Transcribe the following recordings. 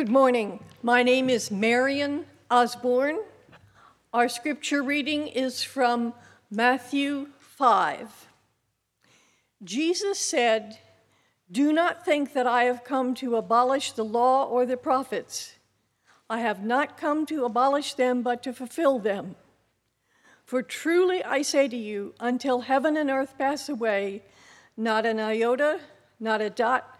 Good morning. My name is Marion Osborne. Our scripture reading is from Matthew 5. Jesus said, Do not think that I have come to abolish the law or the prophets. I have not come to abolish them, but to fulfill them. For truly I say to you, until heaven and earth pass away, not an iota, not a dot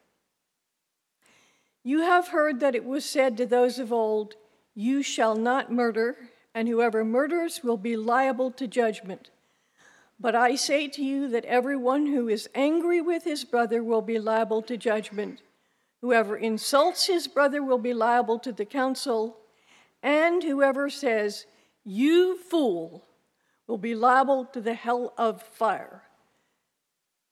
You have heard that it was said to those of old, You shall not murder, and whoever murders will be liable to judgment. But I say to you that everyone who is angry with his brother will be liable to judgment. Whoever insults his brother will be liable to the council, and whoever says, You fool, will be liable to the hell of fire.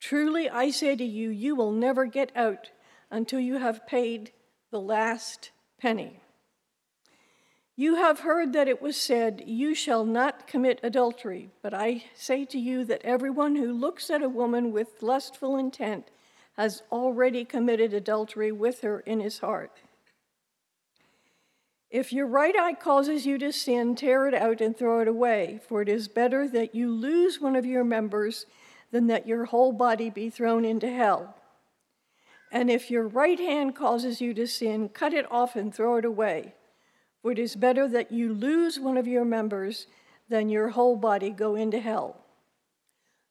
Truly, I say to you, you will never get out until you have paid the last penny. You have heard that it was said, You shall not commit adultery. But I say to you that everyone who looks at a woman with lustful intent has already committed adultery with her in his heart. If your right eye causes you to sin, tear it out and throw it away, for it is better that you lose one of your members than that your whole body be thrown into hell. And if your right hand causes you to sin, cut it off and throw it away. For it is better that you lose one of your members than your whole body go into hell.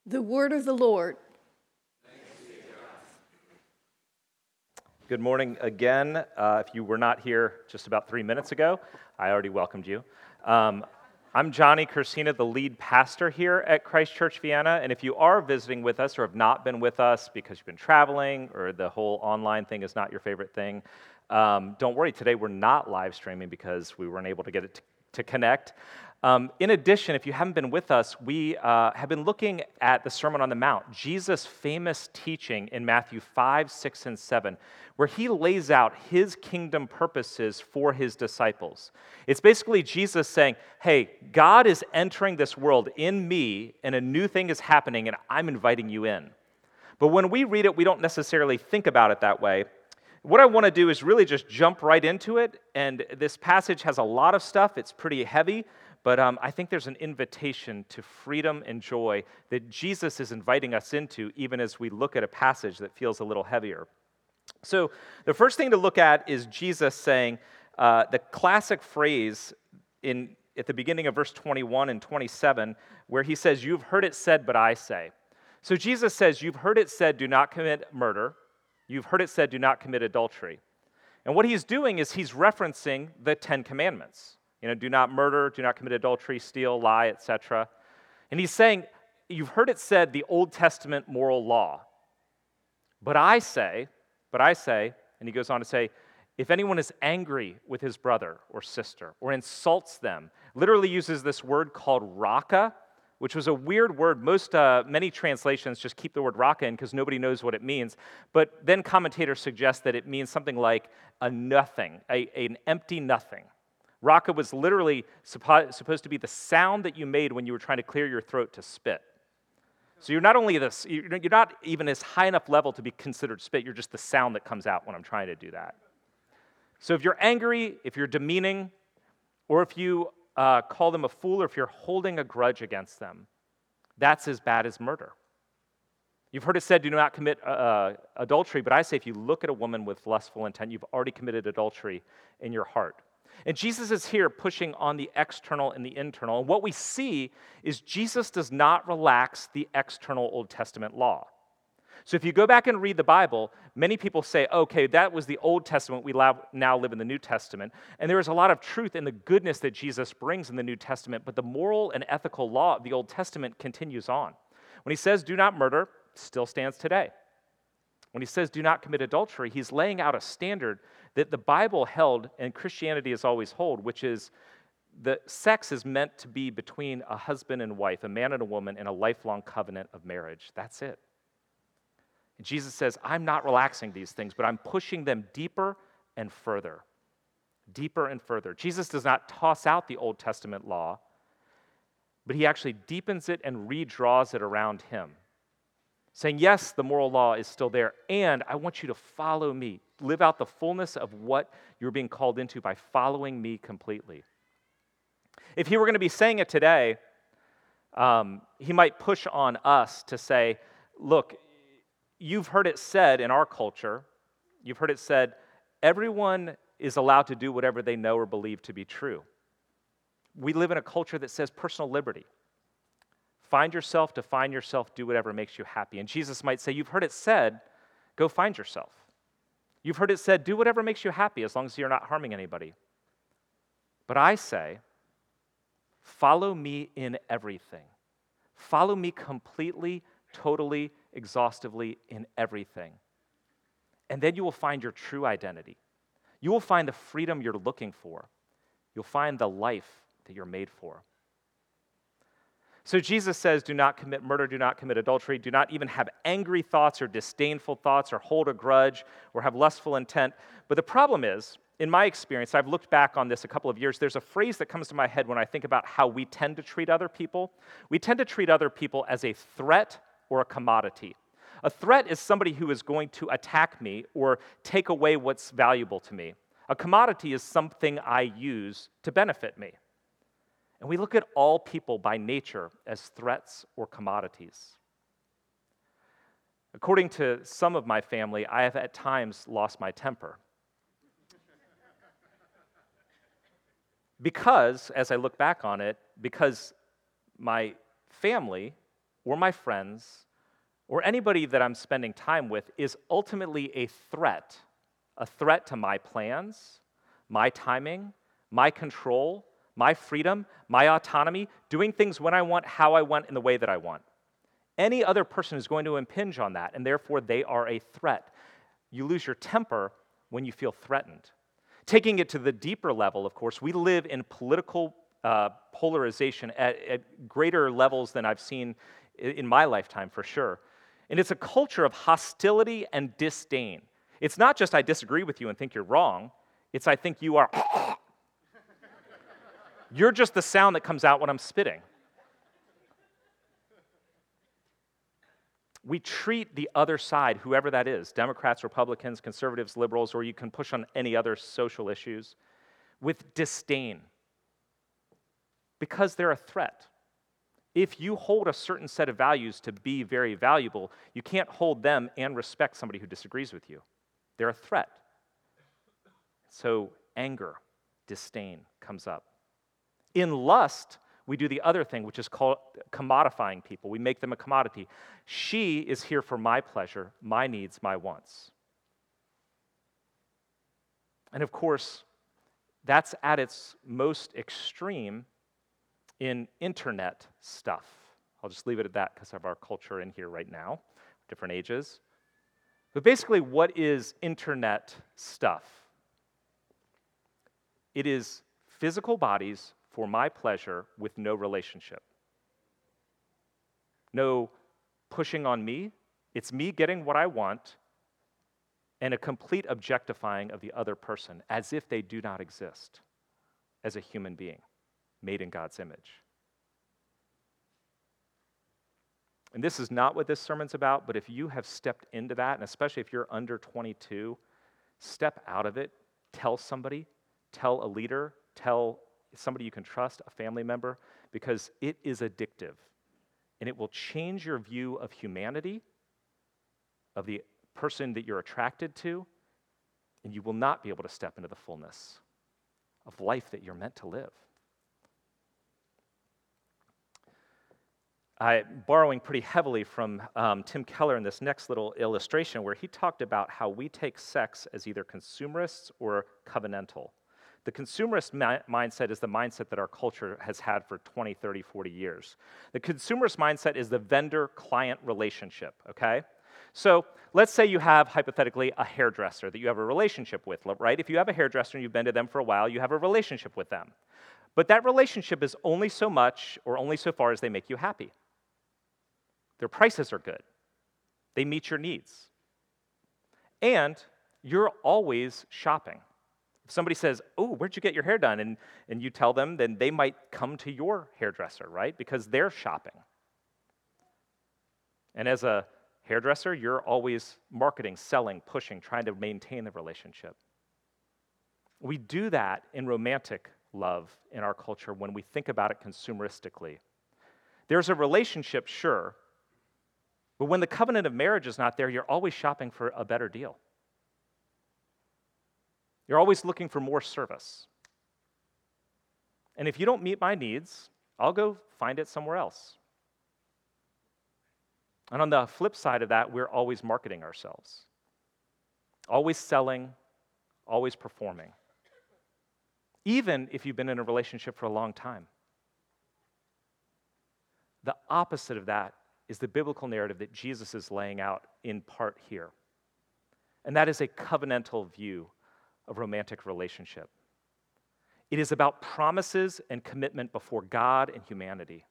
The word of the Lord. Good morning again. Uh, if you were not here just about three minutes ago, I already welcomed you. Um, I'm Johnny Cursina, the lead pastor here at Christ Church Vienna. And if you are visiting with us or have not been with us because you've been traveling or the whole online thing is not your favorite thing, um, don't worry. Today we're not live streaming because we weren't able to get it to, to connect. Um, in addition, if you haven't been with us, we uh, have been looking at the Sermon on the Mount, Jesus' famous teaching in Matthew 5, 6, and 7, where he lays out his kingdom purposes for his disciples. It's basically Jesus saying, Hey, God is entering this world in me, and a new thing is happening, and I'm inviting you in. But when we read it, we don't necessarily think about it that way. What I want to do is really just jump right into it. And this passage has a lot of stuff, it's pretty heavy. But um, I think there's an invitation to freedom and joy that Jesus is inviting us into, even as we look at a passage that feels a little heavier. So, the first thing to look at is Jesus saying uh, the classic phrase in, at the beginning of verse 21 and 27, where he says, You've heard it said, but I say. So, Jesus says, You've heard it said, do not commit murder. You've heard it said, do not commit adultery. And what he's doing is he's referencing the Ten Commandments. You know, do not murder, do not commit adultery, steal, lie, etc. And he's saying, you've heard it said the Old Testament moral law. But I say, but I say, and he goes on to say, if anyone is angry with his brother or sister or insults them, literally uses this word called raka, which was a weird word. Most, uh, many translations just keep the word raka in because nobody knows what it means. But then commentators suggest that it means something like a nothing, a, an empty nothing. Raka was literally supposed to be the sound that you made when you were trying to clear your throat to spit. So you're not only this, you're not even as high enough level to be considered spit, you're just the sound that comes out when I'm trying to do that. So if you're angry, if you're demeaning, or if you uh, call them a fool, or if you're holding a grudge against them, that's as bad as murder. You've heard it said, do not commit uh, uh adultery, but I say if you look at a woman with lustful intent, you've already committed adultery in your heart. And Jesus is here pushing on the external and the internal. And what we see is Jesus does not relax the external Old Testament law. So if you go back and read the Bible, many people say, okay, that was the Old Testament. We now live in the New Testament. And there is a lot of truth in the goodness that Jesus brings in the New Testament, but the moral and ethical law of the Old Testament continues on. When he says, do not murder, still stands today. When he says, do not commit adultery, he's laying out a standard that the Bible held and Christianity has always hold, which is the sex is meant to be between a husband and wife, a man and a woman, in a lifelong covenant of marriage. That's it. And Jesus says, I'm not relaxing these things, but I'm pushing them deeper and further. Deeper and further. Jesus does not toss out the Old Testament law, but he actually deepens it and redraws it around him. Saying, Yes, the moral law is still there, and I want you to follow me. Live out the fullness of what you're being called into by following me completely. If he were going to be saying it today, um, he might push on us to say, Look, you've heard it said in our culture, you've heard it said, everyone is allowed to do whatever they know or believe to be true. We live in a culture that says personal liberty. Find yourself, define yourself, do whatever makes you happy. And Jesus might say, You've heard it said, go find yourself. You've heard it said, do whatever makes you happy as long as you're not harming anybody. But I say, follow me in everything. Follow me completely, totally, exhaustively in everything. And then you will find your true identity. You will find the freedom you're looking for. You'll find the life that you're made for. So Jesus says, Do not commit murder, do not commit adultery, do not even have angry thoughts or disdainful thoughts or hold a grudge or have lustful intent. But the problem is, in my experience, I've looked back on this a couple of years, there's a phrase that comes to my head when I think about how we tend to treat other people. We tend to treat other people as a threat or a commodity. A threat is somebody who is going to attack me or take away what's valuable to me. A commodity is something I use to benefit me. And we look at all people by nature as threats or commodities. According to some of my family, I have at times lost my temper. because, as I look back on it, because my family or my friends or anybody that I'm spending time with is ultimately a threat, a threat to my plans, my timing, my control, my freedom, my autonomy, doing things when I want, how I want, in the way that I want. Any other person is going to impinge on that, and therefore they are a threat. You lose your temper when you feel threatened. Taking it to the deeper level, of course, we live in political uh, polarization at, at greater levels than I've seen in my lifetime, for sure. And it's a culture of hostility and disdain. It's not just I disagree with you and think you're wrong, it's I think you are. You're just the sound that comes out when I'm spitting. We treat the other side, whoever that is Democrats, Republicans, conservatives, liberals, or you can push on any other social issues with disdain because they're a threat if you hold a certain set of values to be very valuable, you can't hold them and respect somebody who disagrees with you. They're a threat. So anger, disdain comes up. In lust, we do the other thing, which is called commodifying people. We make them a commodity. She is here for my pleasure, my needs, my wants. And of course, that's at its most extreme in internet stuff. I'll just leave it at that because of our culture in here right now, different ages. But basically, what is internet stuff? It is physical bodies for my pleasure with no relationship. No pushing on me. It's me getting what I want and a complete objectifying of the other person as if they do not exist as a human being made in God's image. And this is not what this sermon's about, but if you have stepped into that, and especially if you're under 22, step out of it. Tell somebody, tell a leader, tell somebody you can trust, a family member, because it is addictive. And it will change your view of humanity, of the person that you're attracted to, and you will not be able to step into the fullness of life that you're meant to live. I, borrowing pretty heavily from um, Tim Keller in this next little illustration, where he talked about how we take sex as either consumerists or covenantal. The consumerist mi- mindset is the mindset that our culture has had for 20, 30, 40 years. The consumerist mindset is the vendor client relationship, okay? So let's say you have, hypothetically, a hairdresser that you have a relationship with, right? If you have a hairdresser and you've been to them for a while, you have a relationship with them. But that relationship is only so much or only so far as they make you happy. Their prices are good, they meet your needs. And you're always shopping. If somebody says, Oh, where'd you get your hair done? And, and you tell them, then they might come to your hairdresser, right? Because they're shopping. And as a hairdresser, you're always marketing, selling, pushing, trying to maintain the relationship. We do that in romantic love in our culture when we think about it consumeristically. There's a relationship, sure, but when the covenant of marriage is not there, you're always shopping for a better deal. You're always looking for more service. And if you don't meet my needs, I'll go find it somewhere else. And on the flip side of that, we're always marketing ourselves, always selling, always performing, even if you've been in a relationship for a long time. The opposite of that is the biblical narrative that Jesus is laying out in part here. And that is a covenantal view of romantic relationship. It is about promises and commitment before God and humanity.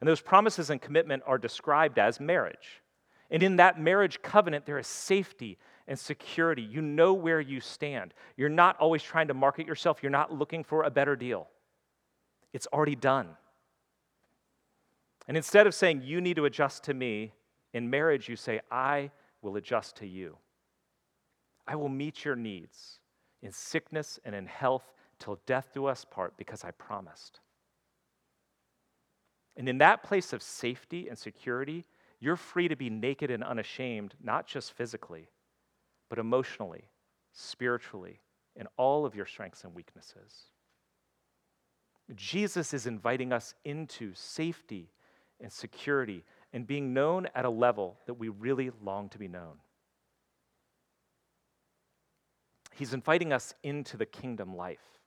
And those promises and commitment are described as marriage. And in that marriage covenant, there is safety and security. You know where you stand. You're not always trying to market yourself, you're not looking for a better deal. It's already done. And instead of saying, you need to adjust to me, in marriage, you say, I will adjust to you. I will meet your needs in sickness and in health till death do us part because I promised. And in that place of safety and security, you're free to be naked and unashamed, not just physically, but emotionally, spiritually, in all of your strengths and weaknesses. Jesus is inviting us into safety and security and being known at a level that we really long to be known. He's inviting us into the kingdom life.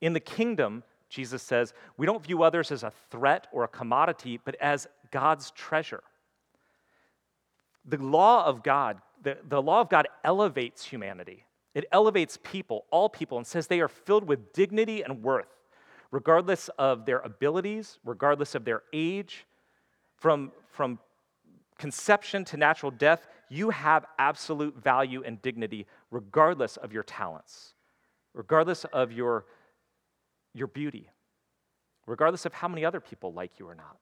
In the kingdom, Jesus says, we don't view others as a threat or a commodity, but as God's treasure. The law of God, the, the law of God elevates humanity. It elevates people, all people, and says they are filled with dignity and worth regardless of their abilities, regardless of their age, from, from conception to natural death, you have absolute value and dignity regardless of your talents, regardless of your, your beauty, regardless of how many other people like you or not.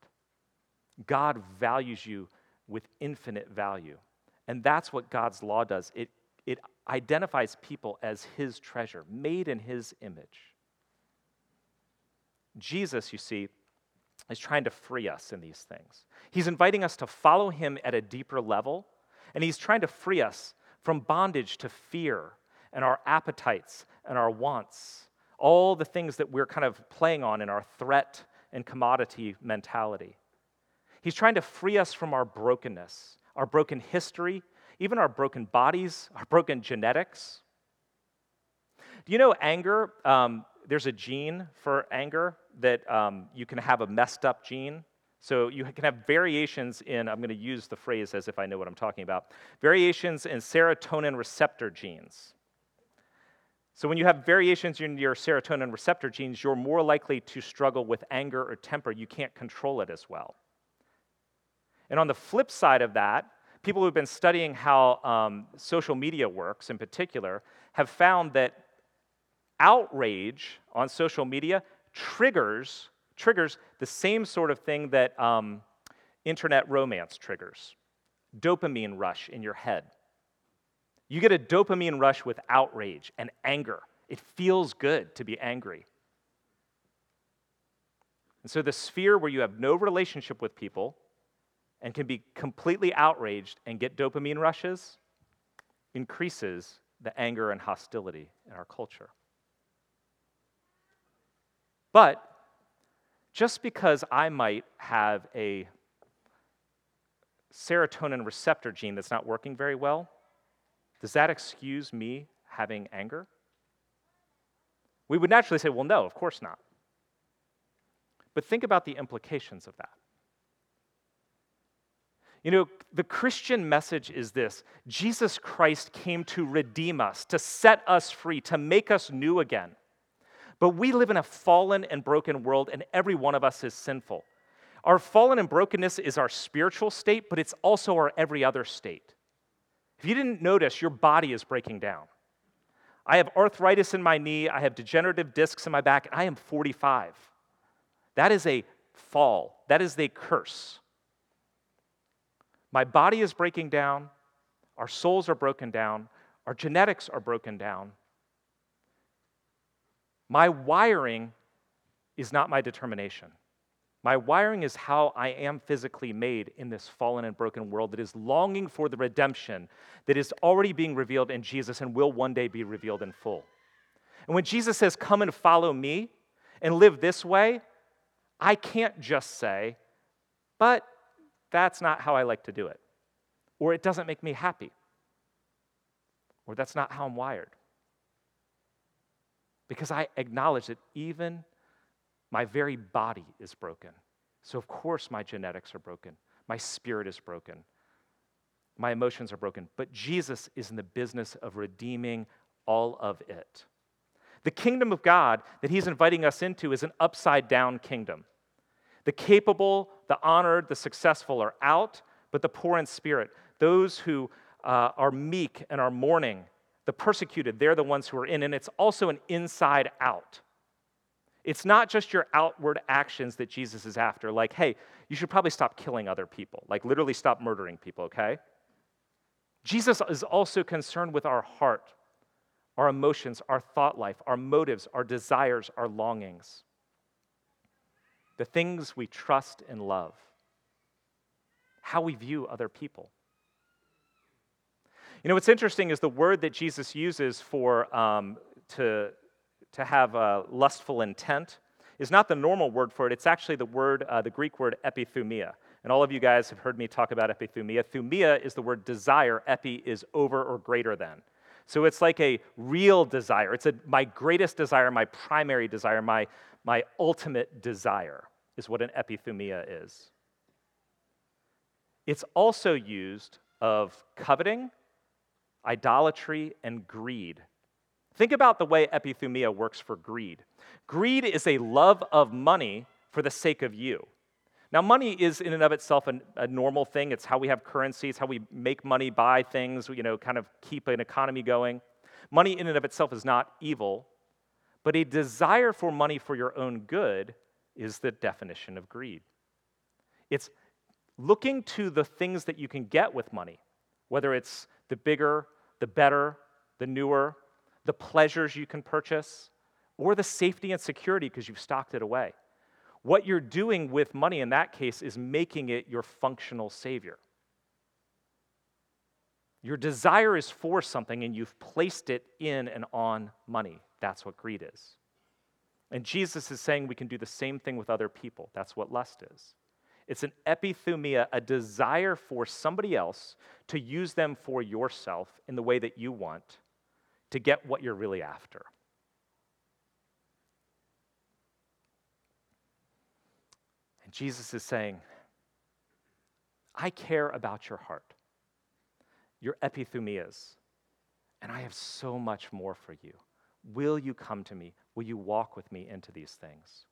God values you with infinite value. And that's what God's law does. It, it identifies people as his treasure, made in his image. Jesus, you see, is trying to free us in these things. He's inviting us to follow him at a deeper level, and he's trying to free us from bondage to fear and our appetites and our wants, all the things that we're kind of playing on in our threat and commodity mentality. He's trying to free us from our brokenness, our broken history, even our broken bodies, our broken genetics. Do you know anger? Um, there's a gene for anger that um, you can have a messed up gene. So you can have variations in, I'm going to use the phrase as if I know what I'm talking about, variations in serotonin receptor genes. So when you have variations in your serotonin receptor genes, you're more likely to struggle with anger or temper. You can't control it as well. And on the flip side of that, people who've been studying how um, social media works in particular have found that outrage on social media triggers, triggers the same sort of thing that um, internet romance triggers dopamine rush in your head. You get a dopamine rush with outrage and anger. It feels good to be angry. And so, the sphere where you have no relationship with people and can be completely outraged and get dopamine rushes increases the anger and hostility in our culture. But just because I might have a serotonin receptor gene that's not working very well, does that excuse me having anger? We would naturally say, well, no, of course not. But think about the implications of that. You know, the Christian message is this Jesus Christ came to redeem us, to set us free, to make us new again. But we live in a fallen and broken world, and every one of us is sinful. Our fallen and brokenness is our spiritual state, but it's also our every other state. If you didn't notice, your body is breaking down. I have arthritis in my knee, I have degenerative discs in my back, I am 45. That is a fall, that is a curse. My body is breaking down, our souls are broken down, our genetics are broken down. My wiring is not my determination. My wiring is how I am physically made in this fallen and broken world that is longing for the redemption that is already being revealed in Jesus and will one day be revealed in full. And when Jesus says, Come and follow me and live this way, I can't just say, But that's not how I like to do it. Or it doesn't make me happy. Or that's not how I'm wired. Because I acknowledge that even my very body is broken. So, of course, my genetics are broken. My spirit is broken. My emotions are broken. But Jesus is in the business of redeeming all of it. The kingdom of God that he's inviting us into is an upside down kingdom. The capable, the honored, the successful are out, but the poor in spirit, those who uh, are meek and are mourning, the persecuted, they're the ones who are in. And it's also an inside out. It's not just your outward actions that Jesus is after, like, hey, you should probably stop killing other people, like, literally stop murdering people, okay? Jesus is also concerned with our heart, our emotions, our thought life, our motives, our desires, our longings, the things we trust and love, how we view other people. You know, what's interesting is the word that Jesus uses for um, to to have a lustful intent is not the normal word for it. It's actually the word, uh, the Greek word epithumia. And all of you guys have heard me talk about epithumia. Thumia is the word desire. Epi is over or greater than. So it's like a real desire. It's a, my greatest desire, my primary desire, my, my ultimate desire is what an epithumia is. It's also used of coveting, idolatry, and greed Think about the way epithumia works for greed. Greed is a love of money for the sake of you. Now, money is in and of itself a, normal thing. It's how we have currency, it's how we make money, buy things, you know, kind of keep an economy going. Money in and of itself is not evil, but a desire for money for your own good is the definition of greed. It's looking to the things that you can get with money, whether it's the bigger, the better, the newer, the pleasures you can purchase, or the safety and security because you've stocked it away. What you're doing with money in that case is making it your functional savior. Your desire is for something and you've placed it in and on money. That's what greed is. And Jesus is saying we can do the same thing with other people. That's what lust is. It's an epithumia, a desire for somebody else to use them for yourself in the way that you want to get what you're really after. And Jesus is saying, I care about your heart, your epithumias, and I have so much more for you. Will you come to me? Will you walk with me into these things?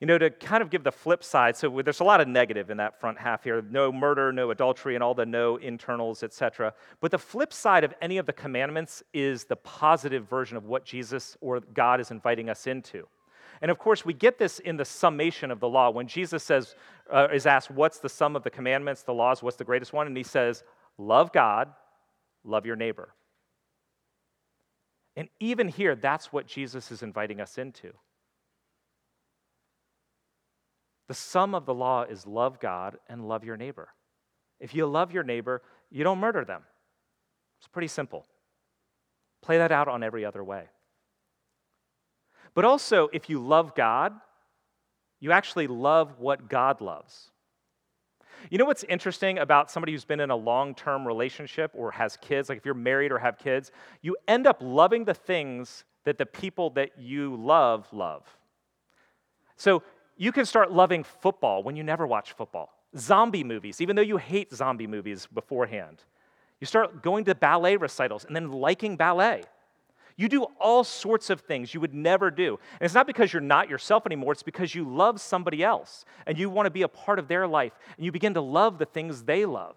You know, to kind of give the flip side, so there's a lot of negative in that front half here no murder, no adultery, and all the no internals, etc. But the flip side of any of the commandments is the positive version of what Jesus or God is inviting us into. And of course, we get this in the summation of the law. When Jesus says, uh, is asked, What's the sum of the commandments, the laws, what's the greatest one? And he says, Love God, love your neighbor. And even here, that's what Jesus is inviting us into. The sum of the law is love God and love your neighbor. If you love your neighbor, you don't murder them. It's pretty simple. Play that out on every other way. But also, if you love God, you actually love what God loves. You know what's interesting about somebody who's been in a long term relationship or has kids? Like if you're married or have kids, you end up loving the things that the people that you love love. So you can start loving football when you never watch football, zombie movies, even though you hate zombie movies beforehand. You start going to ballet recitals and then liking ballet. You do all sorts of things you would never do. And it's not because you're not yourself anymore, it's because you love somebody else and you want to be a part of their life and you begin to love the things they love.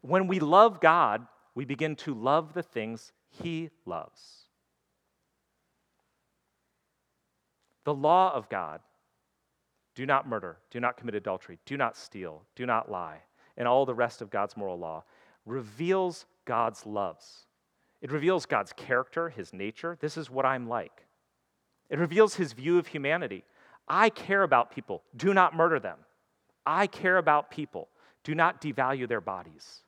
When we love God, we begin to love the things He loves. The law of God do not murder, do not commit adultery, do not steal, do not lie, and all the rest of God's moral law reveals God's loves. It reveals God's character, his nature. This is what I'm like. It reveals his view of humanity. I care about people. Do not murder them. I care about people. Do not devalue their bodies.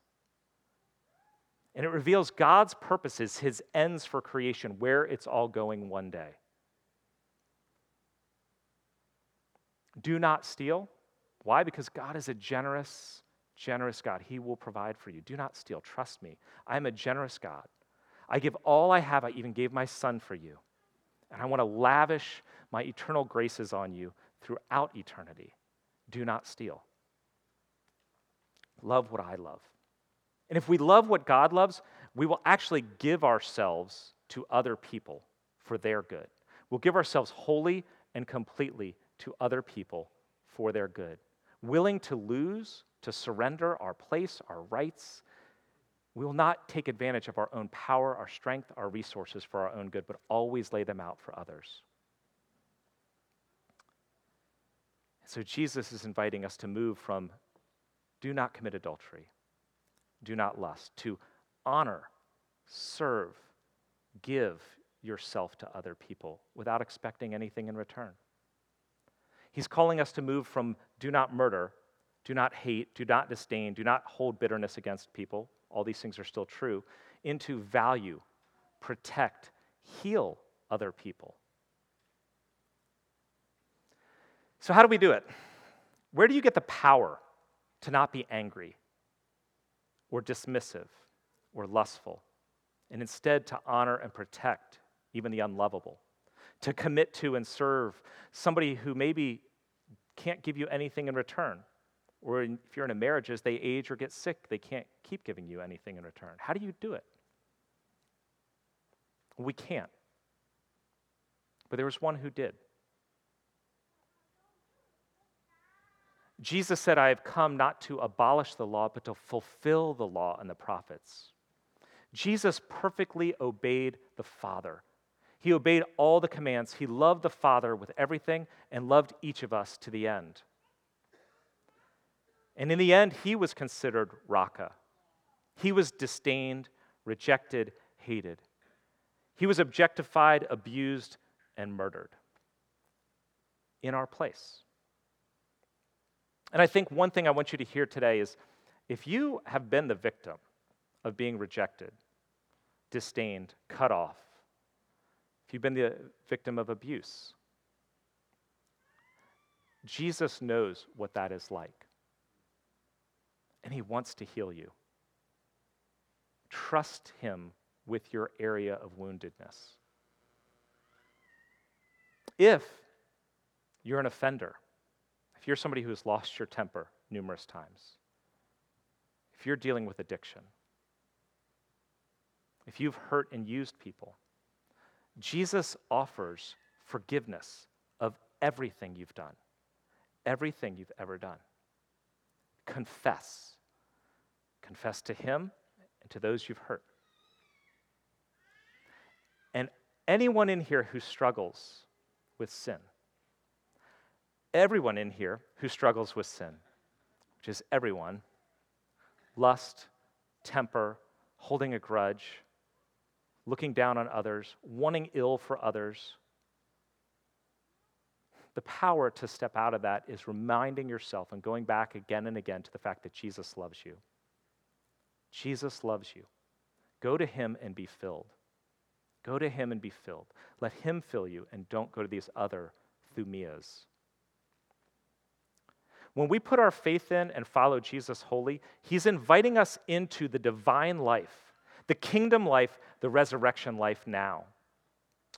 And it reveals God's purposes, his ends for creation, where it's all going one day. Do not steal. Why? Because God is a generous, generous God. He will provide for you. Do not steal. Trust me. I am a generous God. I give all I have. I even gave my son for you. And I want to lavish my eternal graces on you throughout eternity. Do not steal. Love what I love. And if we love what God loves, we will actually give ourselves to other people for their good. We'll give ourselves wholly and completely to other people for their good, willing to lose, to surrender our place, our rights, we will not take advantage of our own power, our strength, our resources for our own good, but always lay them out for others. So Jesus is inviting us to move from do not commit adultery, do not lust, to honor, serve, give yourself to other people without expecting anything in return. He's calling us to move from do not murder, do not hate, do not disdain, do not hold bitterness against people, all these things are still true, into value, protect, heal other people. So, how do we do it? Where do you get the power to not be angry or dismissive or lustful, and instead to honor and protect even the unlovable? To commit to and serve somebody who maybe can't give you anything in return, or if you're in a marriage, as they age or get sick, they can't keep giving you anything in return. How do you do it? We can't. But there was one who did. Jesus said, I have come not to abolish the law, but to fulfill the law and the prophets. Jesus perfectly obeyed the Father. He obeyed all the commands. He loved the Father with everything and loved each of us to the end. And in the end, he was considered Raca. He was disdained, rejected, hated. He was objectified, abused, and murdered in our place. And I think one thing I want you to hear today is if you have been the victim of being rejected, disdained, cut off, if you've been the victim of abuse, Jesus knows what that is like and He wants to heal you. Trust Him with your area of woundedness. If you're an offender, if you're somebody who has lost your temper numerous times, if you're dealing with addiction, if you've hurt and used people, Jesus offers forgiveness of everything you've done, everything you've ever done. Confess. Confess to Him and to those you've hurt. And anyone in here who struggles with sin, everyone in here who struggles with sin, which is everyone, lust, temper, holding a grudge, looking down on others, wanting ill for others, the power to step out of that is reminding yourself and going back again and again to the fact that Jesus loves you. Jesus loves you. Go to him and be filled. Go to him and be filled. Let him fill you, and don't go to these other thumias. When we put our faith in and follow Jesus wholly, he's inviting us into the divine life, the kingdom life, the resurrection life now.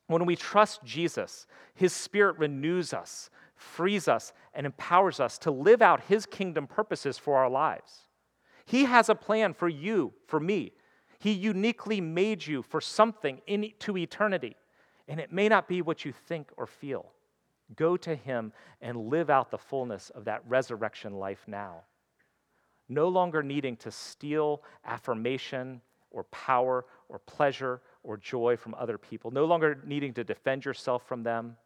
When we trust Jesus, his spirit renews us, frees us, and empowers us to live out his kingdom purposes for our lives. He has a plan for you, for me. He uniquely made you for something into eternity, and it may not be what you think or feel. Go to Him and live out the fullness of that resurrection life now. No longer needing to steal affirmation or power or pleasure or joy from other people, no longer needing to defend yourself from them,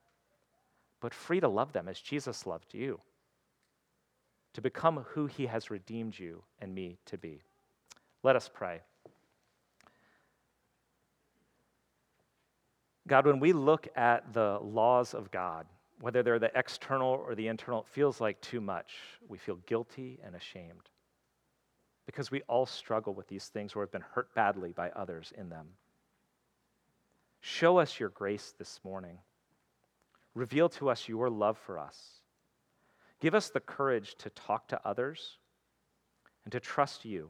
but free to love them as Jesus loved you, to become who He has redeemed you and me to be. Let us pray. God, when we look at the laws of God, whether they're the external or the internal, it feels like too much. We feel guilty and ashamed because we all struggle with these things or have been hurt badly by others in them. Show us your grace this morning. Reveal to us your love for us. Give us the courage to talk to others and to trust you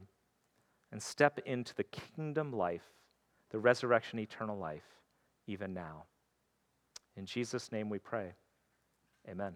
and step into the kingdom life, the resurrection, eternal life, even now. In Jesus' name we pray. Amen.